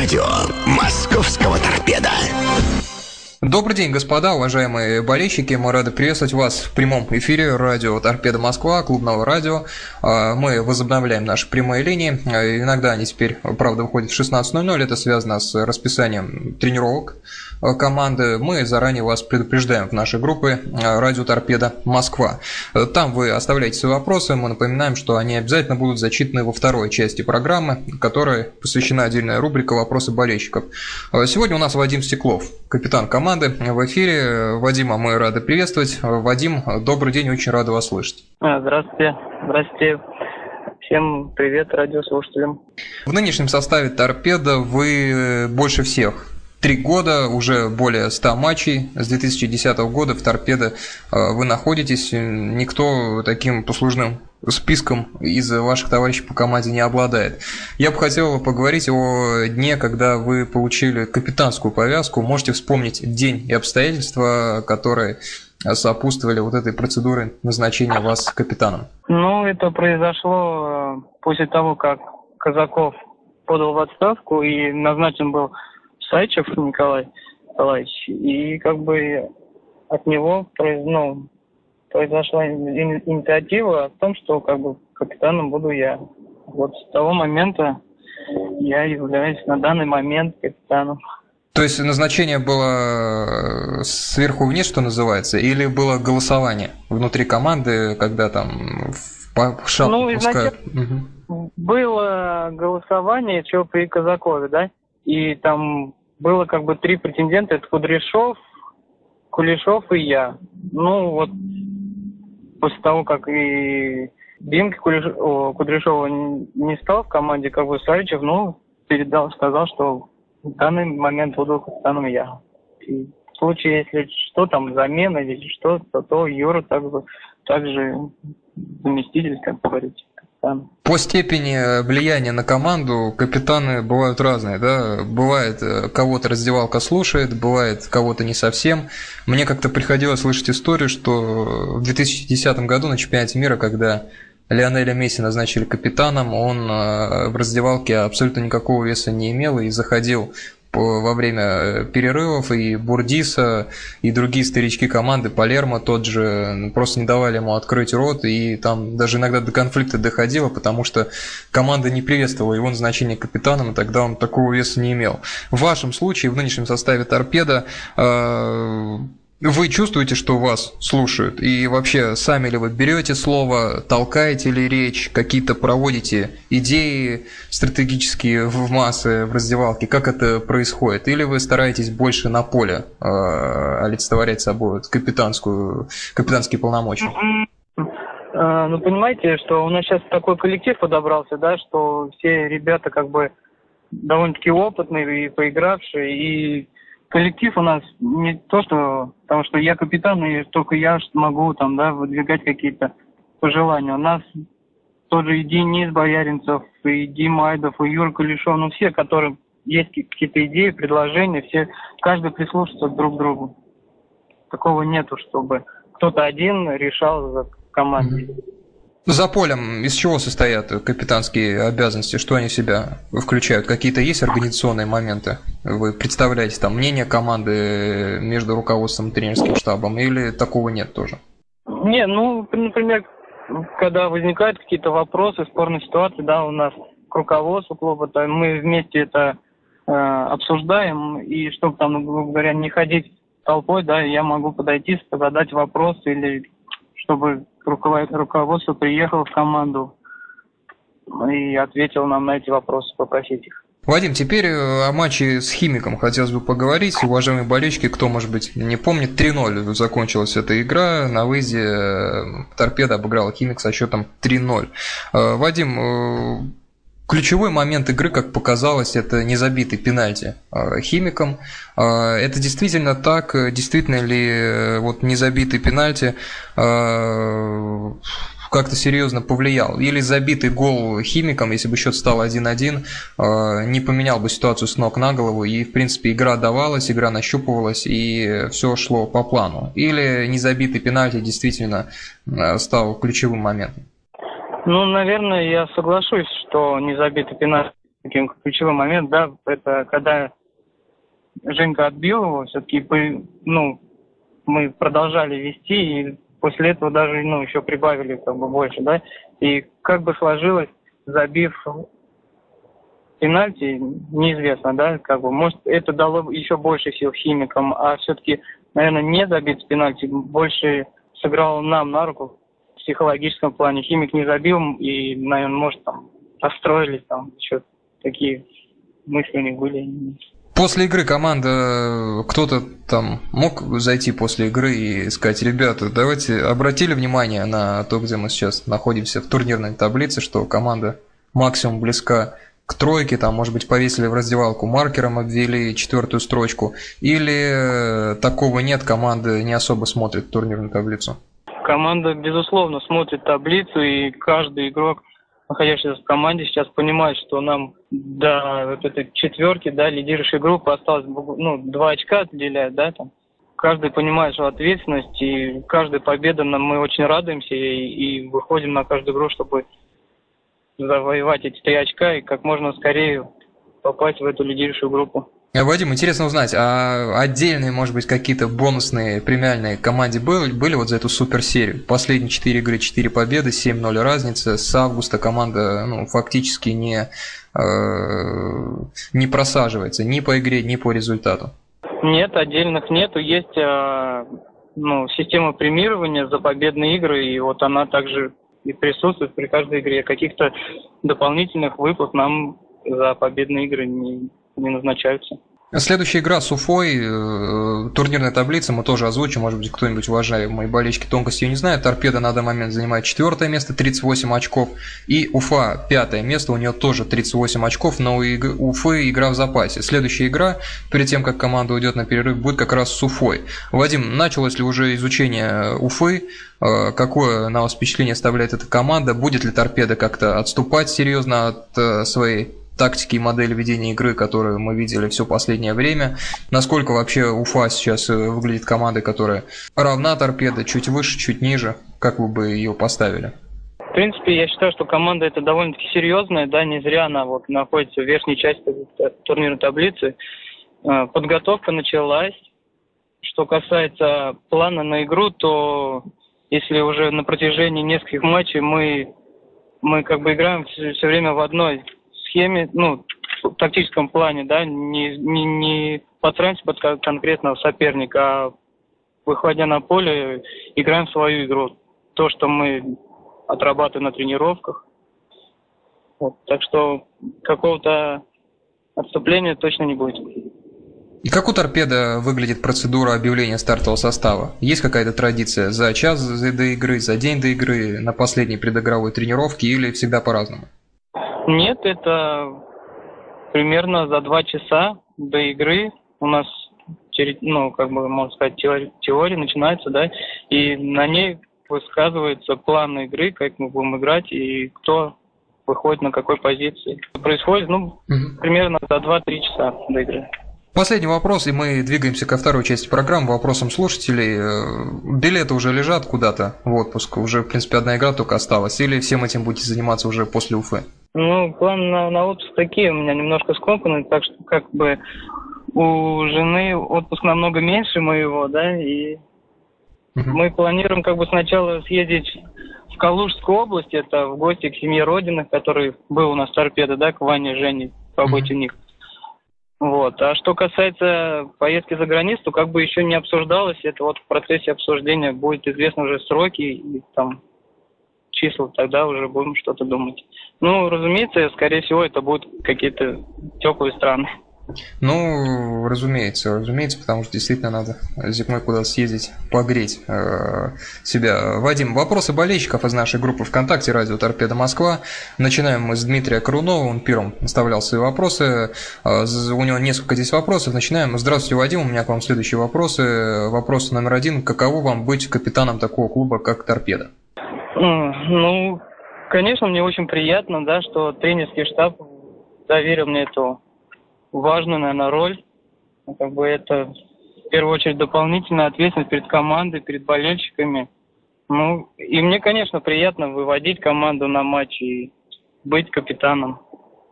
радио московского торпеда. Добрый день, господа, уважаемые болельщики. Мы рады приветствовать вас в прямом эфире радио «Торпеда Москва», клубного радио. А, мы возобновляем наши прямые линии. А, иногда они теперь, правда, выходят в 16.00. Это связано с расписанием тренировок а, команды. Мы заранее вас предупреждаем в нашей группе «Радио Торпеда Москва». Там вы оставляете свои вопросы. Мы напоминаем, что они обязательно будут зачитаны во второй части программы, которой посвящена отдельная рубрика «Вопросы болельщиков». Сегодня у нас Вадим Стеклов, капитан команды команды в эфире. Вадима мы рады приветствовать. Вадим, добрый день, очень рады вас слышать. А, здравствуйте. Здравствуйте. Всем привет радиослушателям. В нынешнем составе «Торпеда» вы больше всех три года, уже более 100 матчей с 2010 года в «Торпедо» э, вы находитесь. Никто таким послужным списком из ваших товарищей по команде не обладает. Я бы хотел поговорить о дне, когда вы получили капитанскую повязку. Можете вспомнить день и обстоятельства, которые сопутствовали вот этой процедуре назначения вас капитаном? Ну, это произошло э, после того, как Казаков подал в отставку и назначен был Сачев Николай Николаевич, и как бы от него ну, произошла инициатива о том, что как бы капитаном буду я. Вот с того момента я являюсь на данный момент капитаном. То есть назначение было э, сверху вниз, что называется, или было голосование внутри команды, когда там по шапку Ну, изначально угу. было голосование еще при Казакове, да, и там было как бы три претендента, это Кудряшов, Кулешов и я. Ну вот после того, как и Димки. Кудряшова не стал в команде, как бы Саричев, ну, передал, сказал, что в данный момент буду капитаном я. И в случае, если что, там замена или что, то, Юра также, также заместитель, как говорить По степени влияния на команду капитаны бывают разные, да? Бывает, э, кого-то раздевалка слушает, бывает, кого-то не совсем. Мне как-то приходилось слышать историю, что в 2010 году на чемпионате мира, когда Лионеля Месси назначили капитаном, он э, в раздевалке абсолютно никакого веса не имел и заходил во время э, перерывов, и Бурдиса, и другие старички команды, Палермо тот же, просто не давали ему открыть рот, и там даже иногда до конфликта доходило, потому что команда не приветствовала его назначение капитаном, и тогда он такого веса не имел. В вашем случае, в нынешнем составе торпеда, э, вы чувствуете, что вас слушают? И вообще, сами ли вы берете слово, толкаете ли речь, какие-то проводите идеи стратегические в массы, в раздевалке? Как это происходит? Или вы стараетесь больше на поле э, олицетворять собой капитанскую, капитанские полномочия? А, ну, понимаете, что у нас сейчас такой коллектив подобрался, да, что все ребята как бы довольно-таки опытные и поигравшие, и коллектив у нас не то, что потому что я капитан, и только я могу там, да, выдвигать какие-то пожелания. У нас тоже и Денис Бояринцев, и Дима Айдов, и Юра Кулешов, ну все, которым есть какие-то идеи, предложения, все, каждый прислушивается друг к другу. Такого нету, чтобы кто-то один решал за командой. Mm-hmm. За полем из чего состоят капитанские обязанности? Что они в себя включают? Какие-то есть организационные моменты? Вы представляете там мнение команды между руководством и тренерским штабом или такого нет тоже? Не, ну, например, когда возникают какие-то вопросы, спорные ситуации, да, у нас к руководству клуба, то мы вместе это э, обсуждаем, и чтобы там, грубо говоря, не ходить толпой, да, я могу подойти, задать вопрос или чтобы руководство приехало в команду и ответил нам на эти вопросы, попросить их. Вадим, теперь э, о матче с Химиком хотелось бы поговорить. Уважаемые болельщики, кто, может быть, не помнит, 3-0 закончилась эта игра. На выезде э, Торпеда обыграла Химик со счетом 3-0. Э, Вадим, Ключевой момент игры, как показалось, это незабитый пенальти химиком. Это действительно так? Действительно ли вот незабитый пенальти как-то серьезно повлиял. Или забитый гол химиком, если бы счет стал 1-1, э, не поменял бы ситуацию с ног на голову, и, в принципе, игра давалась, игра нащупывалась, и все шло по плану. Или незабитый пенальти действительно э, стал ключевым моментом. Ну, наверное, я соглашусь, что незабитый пенальти. Таким ключевой момент, да, это когда Женька отбил его, все-таки, ну, мы продолжали вести, и после этого даже, ну, еще прибавили как бы больше, да, и как бы сложилось, забив пенальти, неизвестно, да, как бы, может, это дало еще больше сил химикам, а все-таки, наверное, не забить пенальти больше сыграл нам на руку психологическом плане. Химик не забил, и, наверное, может, там, расстроились, там, еще такие мысли у них были. После игры команда, кто-то там мог зайти после игры и сказать, ребята, давайте обратили внимание на то, где мы сейчас находимся в турнирной таблице, что команда максимум близка к тройке, там, может быть, повесили в раздевалку маркером, обвели четвертую строчку, или такого нет, команда не особо смотрит турнирную таблицу? Команда, безусловно, смотрит таблицу, и каждый игрок находящийся в команде, сейчас понимает, что нам до вот этой четверки, да, лидирующей группы осталось, ну, два очка отделять, да, там. Каждый понимает свою ответственность, и каждая победа нам мы очень радуемся и, и выходим на каждую игру, чтобы завоевать эти три очка и как можно скорее попасть в эту лидирующую группу. Э, Вадим, интересно узнать, а отдельные, может быть, какие-то бонусные премиальные команде были, были вот за эту суперсерию? Последние 4 игры, 4 победы, 7-0 разница. С августа команда ну, фактически не, э, не просаживается ни по игре, ни по результату. Нет, отдельных нету. Есть э, ну, система премирования за победные игры, и вот она также и присутствует при каждой игре. Каких-то дополнительных выплат нам за победные игры не, не назначаются. Следующая игра с Уфой, э, турнирная таблица, мы тоже озвучим, может быть, кто-нибудь, уважаемые болельщики, тонкости не знает. Торпеда на данный момент занимает четвертое место, 38 очков, и Уфа пятое место, у нее тоже 38 очков, но у Уфы игра в запасе. Следующая игра, перед тем, как команда уйдет на перерыв, будет как раз с Уфой. Вадим, началось ли уже изучение Уфы? Э, какое на вас впечатление оставляет эта команда? Будет ли Торпеда как-то отступать серьезно от э, своей тактики и модели ведения игры, которую мы видели все последнее время. Насколько вообще Уфа сейчас э, выглядит командой, которая равна торпеда, чуть выше, чуть ниже? Как вы бы ее поставили? В принципе, я считаю, что команда это довольно-таки серьезная, да, не зря она вот находится в верхней части турнирной таблицы. Э, подготовка началась. Что касается плана на игру, то если уже на протяжении нескольких матчей мы, мы как бы играем все, все время в одной схеме, ну, в тактическом плане, да, не, не, не подстраиваемся под конкретного соперника, а выходя на поле, играем свою игру. То, что мы отрабатываем на тренировках. Вот, так что какого-то отступления точно не будет. И как у торпеда выглядит процедура объявления стартового состава? Есть какая-то традиция за час до игры, за день до игры, на последней предыгровой тренировке или всегда по-разному? Нет, это примерно за два часа до игры у нас, ну, как бы, можно сказать, теория, теория начинается, да, и на ней высказывается план игры, как мы будем играть и кто выходит на какой позиции. Происходит, ну, угу. примерно за 2-3 часа до игры. Последний вопрос, и мы двигаемся ко второй части программы, вопросам слушателей. Э, билеты уже лежат куда-то в отпуск, уже, в принципе, одна игра только осталась, или всем этим будете заниматься уже после Уфы? Ну, план на, на отпуск такие у меня немножко скомканные, так что как бы у жены отпуск намного меньше моего, да, и uh мы планируем как бы сначала съездить в Калужскую область, это в гости к семье Родины, который был у нас торпеда, да, к Ване Жене, побыть uh у них. Вот. А что касается поездки за границу, то как бы еще не обсуждалось. Это вот в процессе обсуждения будет известно уже сроки и там числа, тогда уже будем что-то думать. Ну, разумеется, скорее всего, это будут какие-то теплые страны. Ну, разумеется, разумеется, потому что действительно надо зимой куда-то съездить, погреть э, себя. Вадим, вопросы болельщиков из нашей группы ВКонтакте «Радио Торпеда Москва». Начинаем мы с Дмитрия Крунова, он первым оставлял свои вопросы. Э, у него несколько здесь вопросов. Начинаем. Здравствуйте, Вадим, у меня к вам следующие вопросы. Вопрос номер один. Каково вам быть капитаном такого клуба, как «Торпеда»? Ну, конечно, мне очень приятно, да, что тренерский штаб доверил мне эту важную, наверное, роль. Ну, как бы это в первую очередь дополнительная ответственность перед командой, перед болельщиками. Ну, и мне, конечно, приятно выводить команду на матч и быть капитаном.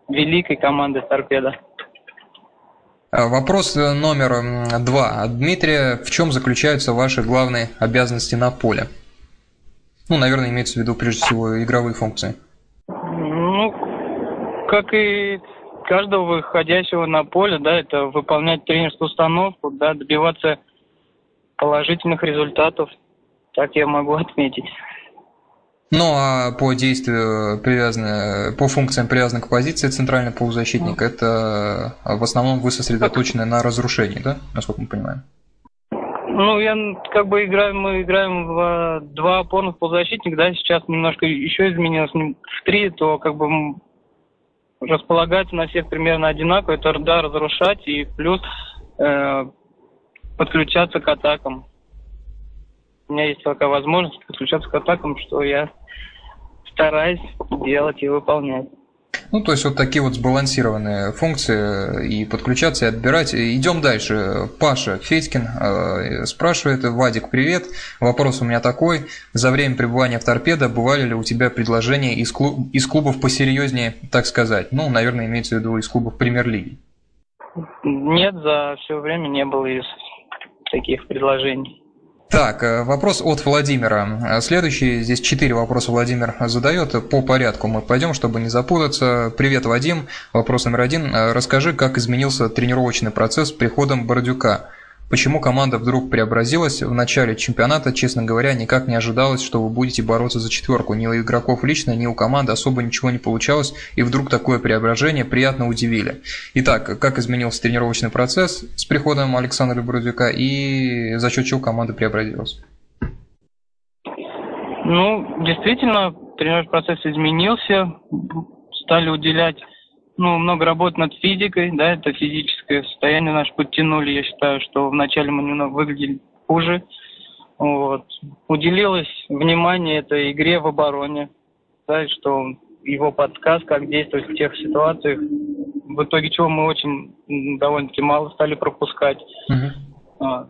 великой команды «Торпеда». А, вопрос номер два. Дмитрий, в чем заключаются ваши главные обязанности на поле? Ну, наверное, имеется в виду прежде всего игровые функции. Ну, как и каждого выходящего на поле, да, это выполнять тренерскую установку, да, добиваться положительных результатов. Так я могу отметить. Ну а по действию привязаны, по функциям привязаны к позиции центрального полузащитника, это в основном вы сосредоточены на разрушении, да, насколько мы понимаем? Ну, я как бы играю, мы играем в два опорных полузащитника, да, сейчас немножко еще изменилось в три, то как бы располагается на всех примерно одинаково, это да, разрушать и плюс э, подключаться к атакам. У меня есть такая возможность подключаться к атакам, что я стараюсь делать и выполнять. Ну, то есть вот такие вот сбалансированные функции и подключаться, и отбирать. Идем дальше. Паша Федькин э, спрашивает, Вадик, привет. Вопрос у меня такой. За время пребывания в торпедо бывали ли у тебя предложения из, клуб, из клубов посерьезнее, так сказать? Ну, наверное, имеется в виду из клубов премьер-лиги. Нет, за все время не было из таких предложений. Так, э, вопрос от Владимира. Следующий, здесь четыре вопроса Владимир задает. По порядку мы пойдем, чтобы не запутаться. Привет, Вадим. Вопрос номер один. Э, расскажи, как изменился тренировочный процесс с приходом Бордюка. Почему команда вдруг преобразилась в начале чемпионата, честно говоря, никак не ожидалось, что вы будете бороться за четверку. Ни у игроков лично, ни у команды особо ничего не получалось, и вдруг такое преображение приятно удивили. Итак, как изменился тренировочный процесс с приходом Александра Бродюка и за счет чего команда преобразилась? Ну, действительно, тренировочный процесс изменился, стали уделять ну, много работ над физикой, да, это физическое состояние наше подтянули. Я считаю, что вначале мы немного выглядели хуже. Вот. Уделилось внимание этой игре в обороне, да, что его подсказ, как действовать в тех ситуациях, в итоге чего мы очень довольно-таки мало стали пропускать. Uh-huh.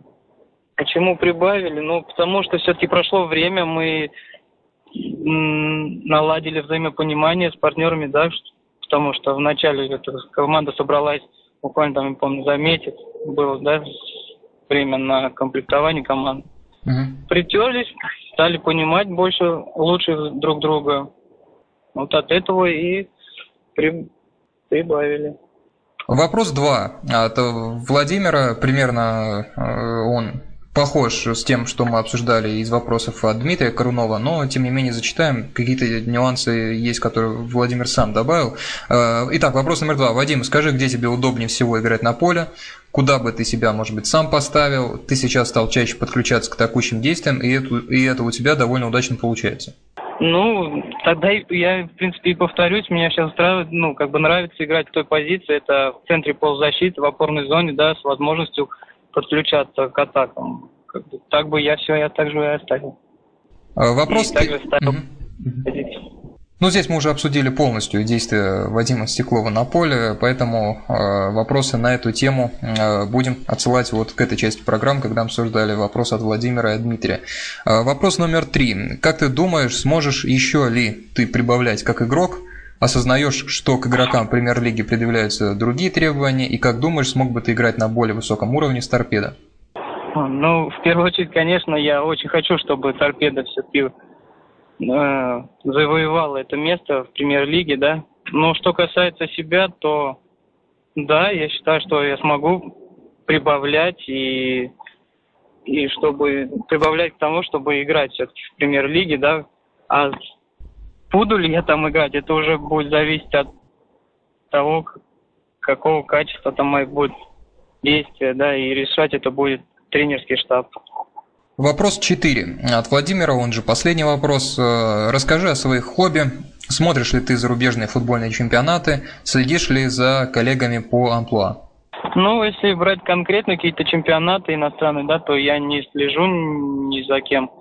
Почему прибавили? Ну, потому что все-таки прошло время, мы наладили взаимопонимание с партнерами, да, потому что вначале эта команда собралась буквально там, я помню, за месяц было, да, время на комплектование команд. Угу. Притерлись, стали понимать больше, лучше друг друга. Вот от этого и при... прибавили. Вопрос два от Владимира. Примерно э, он похож с тем, что мы обсуждали из вопросов от Дмитрия Корунова, но тем не менее зачитаем. Какие-то нюансы есть, которые Владимир сам добавил. Э, итак, вопрос номер два. Вадим, скажи, где тебе удобнее всего играть на поле? Куда бы ты себя, может быть, сам поставил? Ты сейчас стал чаще подключаться к атакующим действиям, и это, и это у тебя довольно удачно получается. Ну, тогда я, в принципе, и повторюсь, меня сейчас устраивает, ну, как бы нравится играть в той позиции, это в центре полузащиты, в опорной зоне, да, с возможностью подключаться к атакам. Как бы, так бы я все, я так же и оставил. А, вопрос... И также ставил Ну, здесь мы уже обсудили полностью действия Вадима Стеклова на поле, поэтому э, вопросы на эту тему э, будем отсылать вот к этой части программы, когда обсуждали вопрос от Владимира и Дмитрия. Э, вопрос номер три. Как ты думаешь, сможешь еще ли ты прибавлять как игрок осознаешь, что к игрокам премьер-лиги предъявляются другие требования, и как думаешь, смог бы ты играть на более высоком уровне с торпедо? Ну, в первую очередь, конечно, я очень хочу, чтобы торпеда все-таки э, завоевала это место в премьер-лиге, да. Но что касается себя, то да, я считаю, что я смогу прибавлять и и чтобы прибавлять к тому, чтобы играть все-таки в премьер-лиге, да, а буду ли я там играть, это уже будет зависеть от того, какого качества там мои будут действия, да, и решать это будет тренерский штаб. Вопрос 4 от Владимира, он же последний вопрос. Э, расскажи о своих хобби. Смотришь ли ты зарубежные футбольные чемпионаты? Следишь ли за коллегами по амплуа? Ну, если брать конкретно какие-то чемпионаты иностранные, да, то я не слежу ни за кем.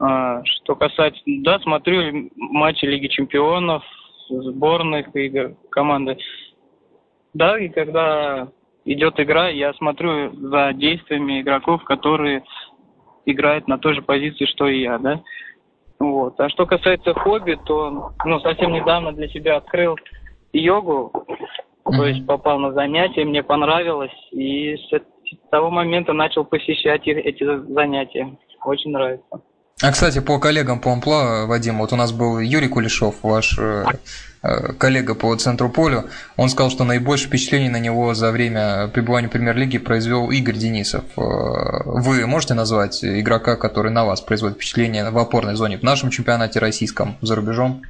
А, что касается, да, смотрю матчи Лиги Чемпионов, сборных игр команды. Да, и когда идет игра, я смотрю за действиями игроков, которые играют на той же позиции, что и я, да. Вот. А что касается хобби, то ну, совсем недавно для себя открыл йогу, mm-hmm. то есть попал на занятия, мне понравилось, и с того момента начал посещать эти занятия. Очень нравится. А, кстати, по коллегам по амплуа, Вадим, вот у нас был Юрий Кулешов, ваш э, э, коллега по центру полю, он сказал, что наибольшее впечатление на него за время пребывания в премьер-лиге произвел Игорь Денисов. Э, вы можете назвать игрока, который на вас производит впечатление в опорной зоне в нашем чемпионате российском, за рубежом?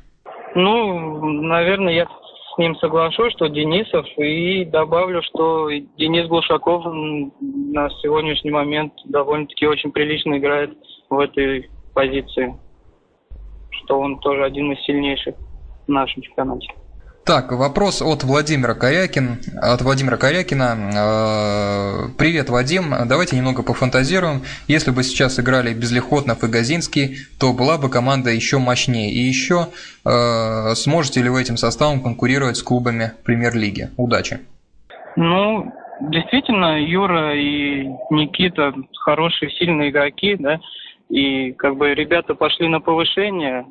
Ну, наверное, я с ним соглашусь, что Денисов, и добавлю, что Денис Глушаков на сегодняшний момент довольно-таки очень прилично играет в этой позиции, что он тоже один из сильнейших в нашем чемпионате. Так, вопрос от Владимира Корякин, от Владимира Корякина. Э, Привет, Вадим. Давайте немного пофантазируем. Если бы сейчас играли Безлихотнов и Газинский, то была бы команда еще мощнее. И еще э, сможете ли вы этим составом конкурировать с клубами премьер-лиги? Удачи. Ну, действительно, Юра и Никита хорошие, сильные игроки, да. И как бы ребята пошли на повышение,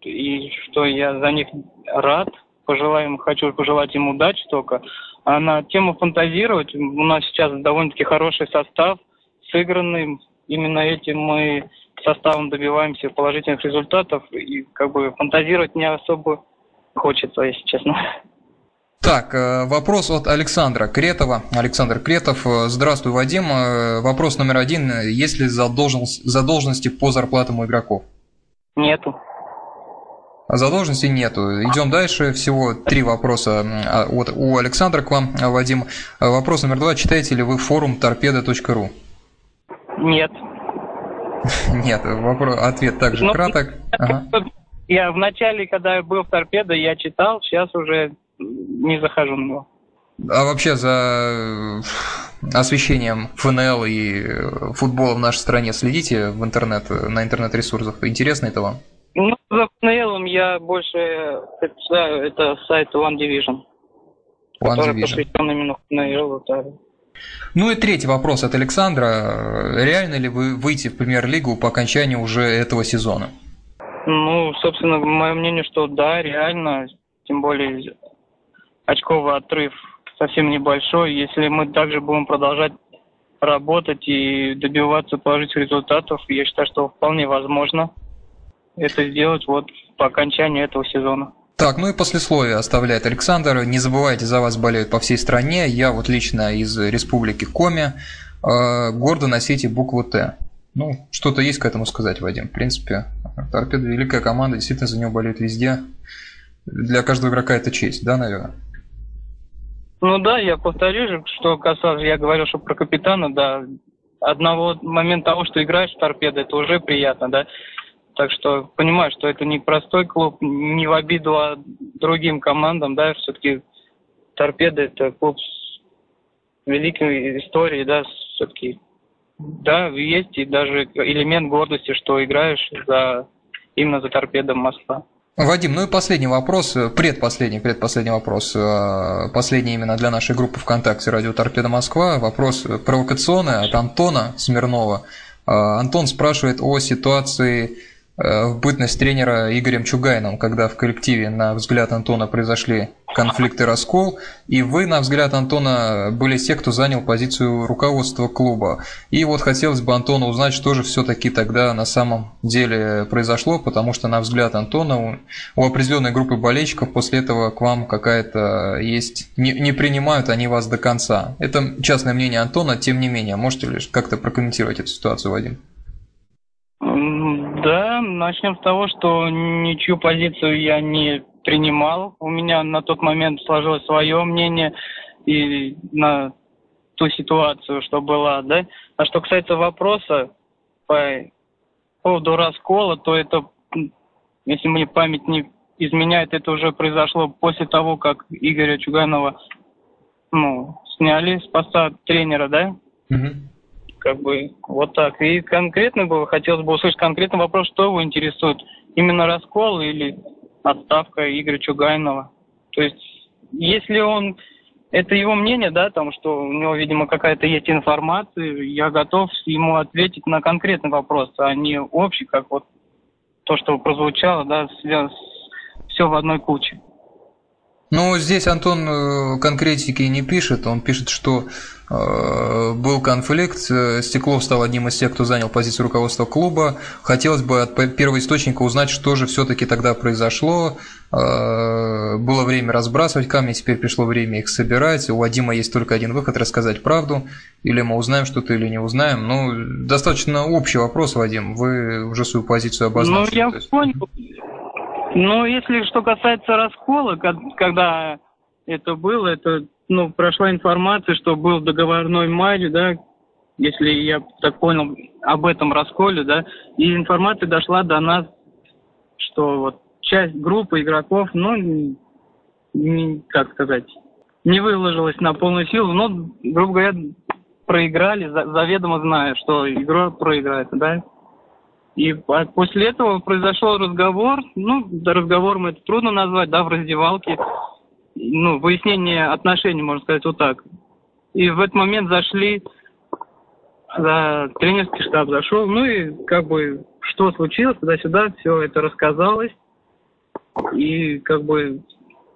и что я за них рад, пожелаем, хочу пожелать им удачи только. А на тему фантазировать, у нас сейчас довольно-таки хороший состав, сыгранный. Именно этим мы составом добиваемся положительных результатов. И как бы фантазировать не особо хочется, если честно. Так, э, вопрос от Александра Кретова. Александр Кретов. Э, здравствуй, Вадим. Э, вопрос номер один. Есть ли задолженность, задолженности по зарплатам у игроков? Нету. Задолженности нету. Идем дальше. Всего три вопроса а, от, у Александра к вам, Вадим. Вопрос номер два. Читаете ли вы форум торпеда.ру? Нет. Нет. Вопрос, ответ также Но, ну, краток. Ага. Я в начале, когда я был в торпедо, я читал, сейчас уже не захожу на него. А вообще за э, освещением ФНЛ и э, футбола в нашей стране следите в интернет, на интернет-ресурсах? Интересно это вам? Ну, за ФНЛ я больше предпочитаю, это сайт One Division. One который Division. посвящен именно ФНЛ. Это... Ну и третий вопрос от Александра. Реально ли вы выйти в премьер-лигу по окончанию уже этого сезона? Ну, собственно, мое мнение, что да, реально. Тем более очковый отрыв совсем небольшой. Если мы также будем продолжать работать и добиваться положительных результатов, я считаю, что вполне возможно это сделать вот по окончанию этого сезона. Так, ну и послесловие оставляет Александр. Не забывайте, за вас болеют по всей стране. Я вот лично из республики Коми. Э, гордо носите букву Т. Ну, что-то есть к этому сказать, Вадим. В принципе, Торпеда великая команда, действительно за нее болеют везде. Для каждого игрока это честь, да, наверное? Ну да, я повторю, что касалось, я говорил, что про капитана, да, одного момента того, что играешь в торпедо, это уже приятно, да. Так что понимаю, что это не простой клуб, не в обиду а другим командам, да, все-таки торпеда это клуб с великой историей, да, все-таки. Да, есть и даже элемент гордости, что играешь за именно за торпедом Москва. Вадим, ну и последний вопрос, предпоследний, предпоследний вопрос, э, последний именно для нашей группы ВКонтакте «Радио Торпеда Москва», вопрос провокационный от Антона Смирнова. Э, Антон спрашивает о ситуации Э, в бытность тренера Игорем Чугайном, когда в коллективе, на взгляд Антона, произошли конфликты раскол, и вы, на взгляд Антона, были те, кто занял позицию руководства клуба. И вот хотелось бы Антона узнать, что же все-таки тогда на самом деле произошло, потому что, на взгляд Антона, у определенной группы болельщиков после этого к вам какая-то есть... Не, не принимают они вас до конца. Это частное мнение Антона, тем не менее. Можете ли как-то прокомментировать эту ситуацию, Вадим? Начнем с того, что ничью позицию я не принимал. У меня на тот момент сложилось свое мнение и на ту ситуацию, что была, да. А что касается вопроса по поводу раскола, то это, если мне память не изменяет, это уже произошло после того, как Игоря Чуганова ну, сняли с поста тренера, да? Угу как бы вот так. И конкретно бы хотелось бы услышать конкретный вопрос, что его интересует. Именно раскол или отставка Игоря Чугайнова. То есть, если он это его мнение, да, там, что у него, видимо, какая-то есть информация, я готов ему ответить на конкретный вопрос, а не общий, как вот то, что прозвучало, да, все в одной куче. Ну, здесь Антон э, конкретики не пишет, он пишет, что э, был конфликт, э, Стеклов стал одним из тех, кто занял позицию руководства клуба. Хотелось бы от первого источника узнать, что же все-таки тогда произошло. Было время разбрасывать камни, теперь пришло время их собирать. У Вадима есть только один выход – рассказать правду. Или мы узнаем что-то, или не узнаем. Ну, достаточно общий вопрос, Вадим. Вы уже свою позицию обозначили. Ну, я понял. Ну, если что касается раскола, когда это было, это, ну, прошла информация, что был договорной матч, да, если я так понял, об этом расколе, да, и информация дошла до нас, что вот часть группы игроков, ну, не, как сказать, не выложилась на полную силу, но, грубо говоря, проиграли, заведомо зная, что игра проиграет, да. И после этого произошел разговор, ну, разговором это трудно назвать, да, в раздевалке, ну, выяснение отношений, можно сказать, вот так. И в этот момент зашли, да, тренерский штаб зашел, ну и как бы что случилось, туда-сюда, все это рассказалось. И как бы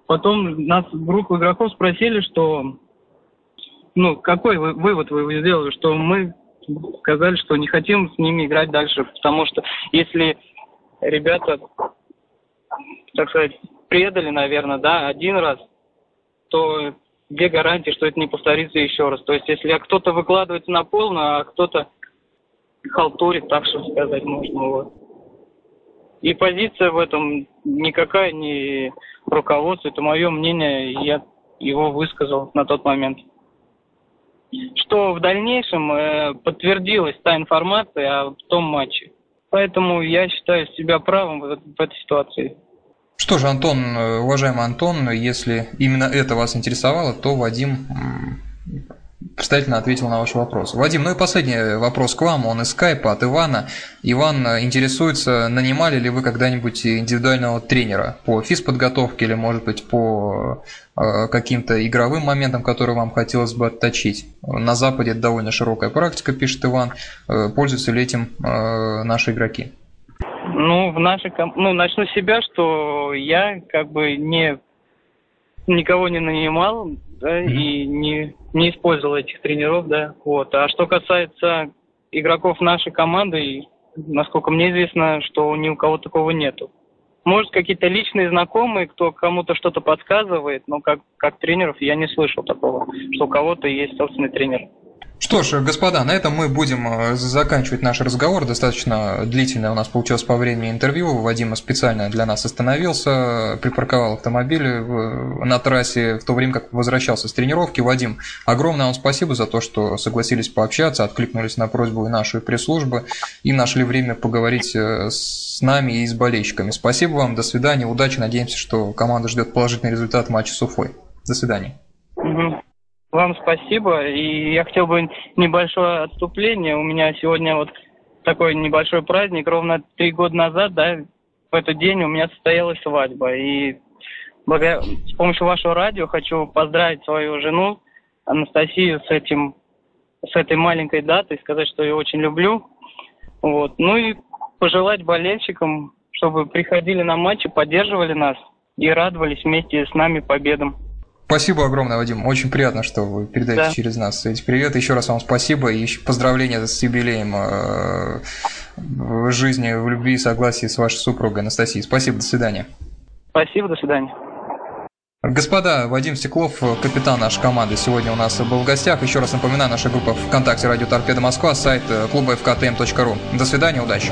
потом нас группу игроков спросили, что, ну, какой вы, вывод вы сделали, что мы сказали, что не хотим с ними играть дальше, потому что если ребята, так сказать, предали, наверное, да, один раз, то где гарантия, что это не повторится еще раз? То есть, если кто-то выкладывается на полную, а кто-то халтурит, так что сказать можно. Вот. И позиция в этом никакая не руководство, это мое мнение, я его высказал на тот момент что в дальнейшем э, подтвердилась та информация о том матче. Поэтому я считаю себя правым в, в этой ситуации. Что же, Антон, э, уважаемый Антон, если именно это вас интересовало, то Вадим обстоятельно ответил на ваш вопрос. Вадим, ну и последний вопрос к вам, он из скайпа от Ивана. Иван э, интересуется, нанимали ли вы когда-нибудь индивидуального тренера по физподготовке или, может быть, по э, каким-то игровым моментам, которые вам хотелось бы отточить. На Западе это довольно широкая практика, пишет Иван. Э, пользуются ли этим наши игроки? Ну, в нашей, ну, начну с себя, что я как бы не никого не нанимал, да, и не, не использовал этих тренеров, да, вот. А что касается игроков нашей команды, насколько мне известно, что ни у кого такого нету. Может, какие-то личные знакомые, кто кому-то что-то подсказывает, но как, как тренеров я не слышал такого, что у кого-то есть собственный тренер. Что ж, господа, на этом мы будем э, заканчивать наш разговор. Достаточно длительное у нас получилось по времени интервью. Вадима специально для нас остановился, припарковал автомобиль на трассе в то время, как возвращался с тренировки. Вадим, огромное вам спасибо за то, что согласились пообщаться, откликнулись на просьбу и нашей пресс-службы и нашли время поговорить э, с нами и с болельщиками. Спасибо вам, до свидания, удачи, надеемся, что команда ждет положительный результат матча с Уфой. До свидания. Вам спасибо. И я хотел бы небольшое отступление. У меня сегодня вот такой небольшой праздник. Ровно три года назад, да, в этот день у меня состоялась свадьба. И благодаря, с помощью вашего радио хочу поздравить свою жену Анастасию с этим с этой маленькой датой, сказать, что ее очень люблю. Вот. Ну и пожелать болельщикам, чтобы приходили на матчи, поддерживали нас и радовались вместе с нами победам. Спасибо огромное, Вадим. Очень приятно, что вы передаете да. через нас эти привет. Еще раз вам спасибо и поздравления с юбилеем э, в жизни, в любви и согласии с вашей супругой Анастасией. Спасибо, до свидания. Спасибо, до свидания. Господа, Вадим Стеклов, капитан нашей команды, сегодня у нас был в гостях. Еще раз напоминаю, наша группа ВКонтакте «Радио Торпеда Москва», сайт клуба fktm.ru. До свидания, удачи.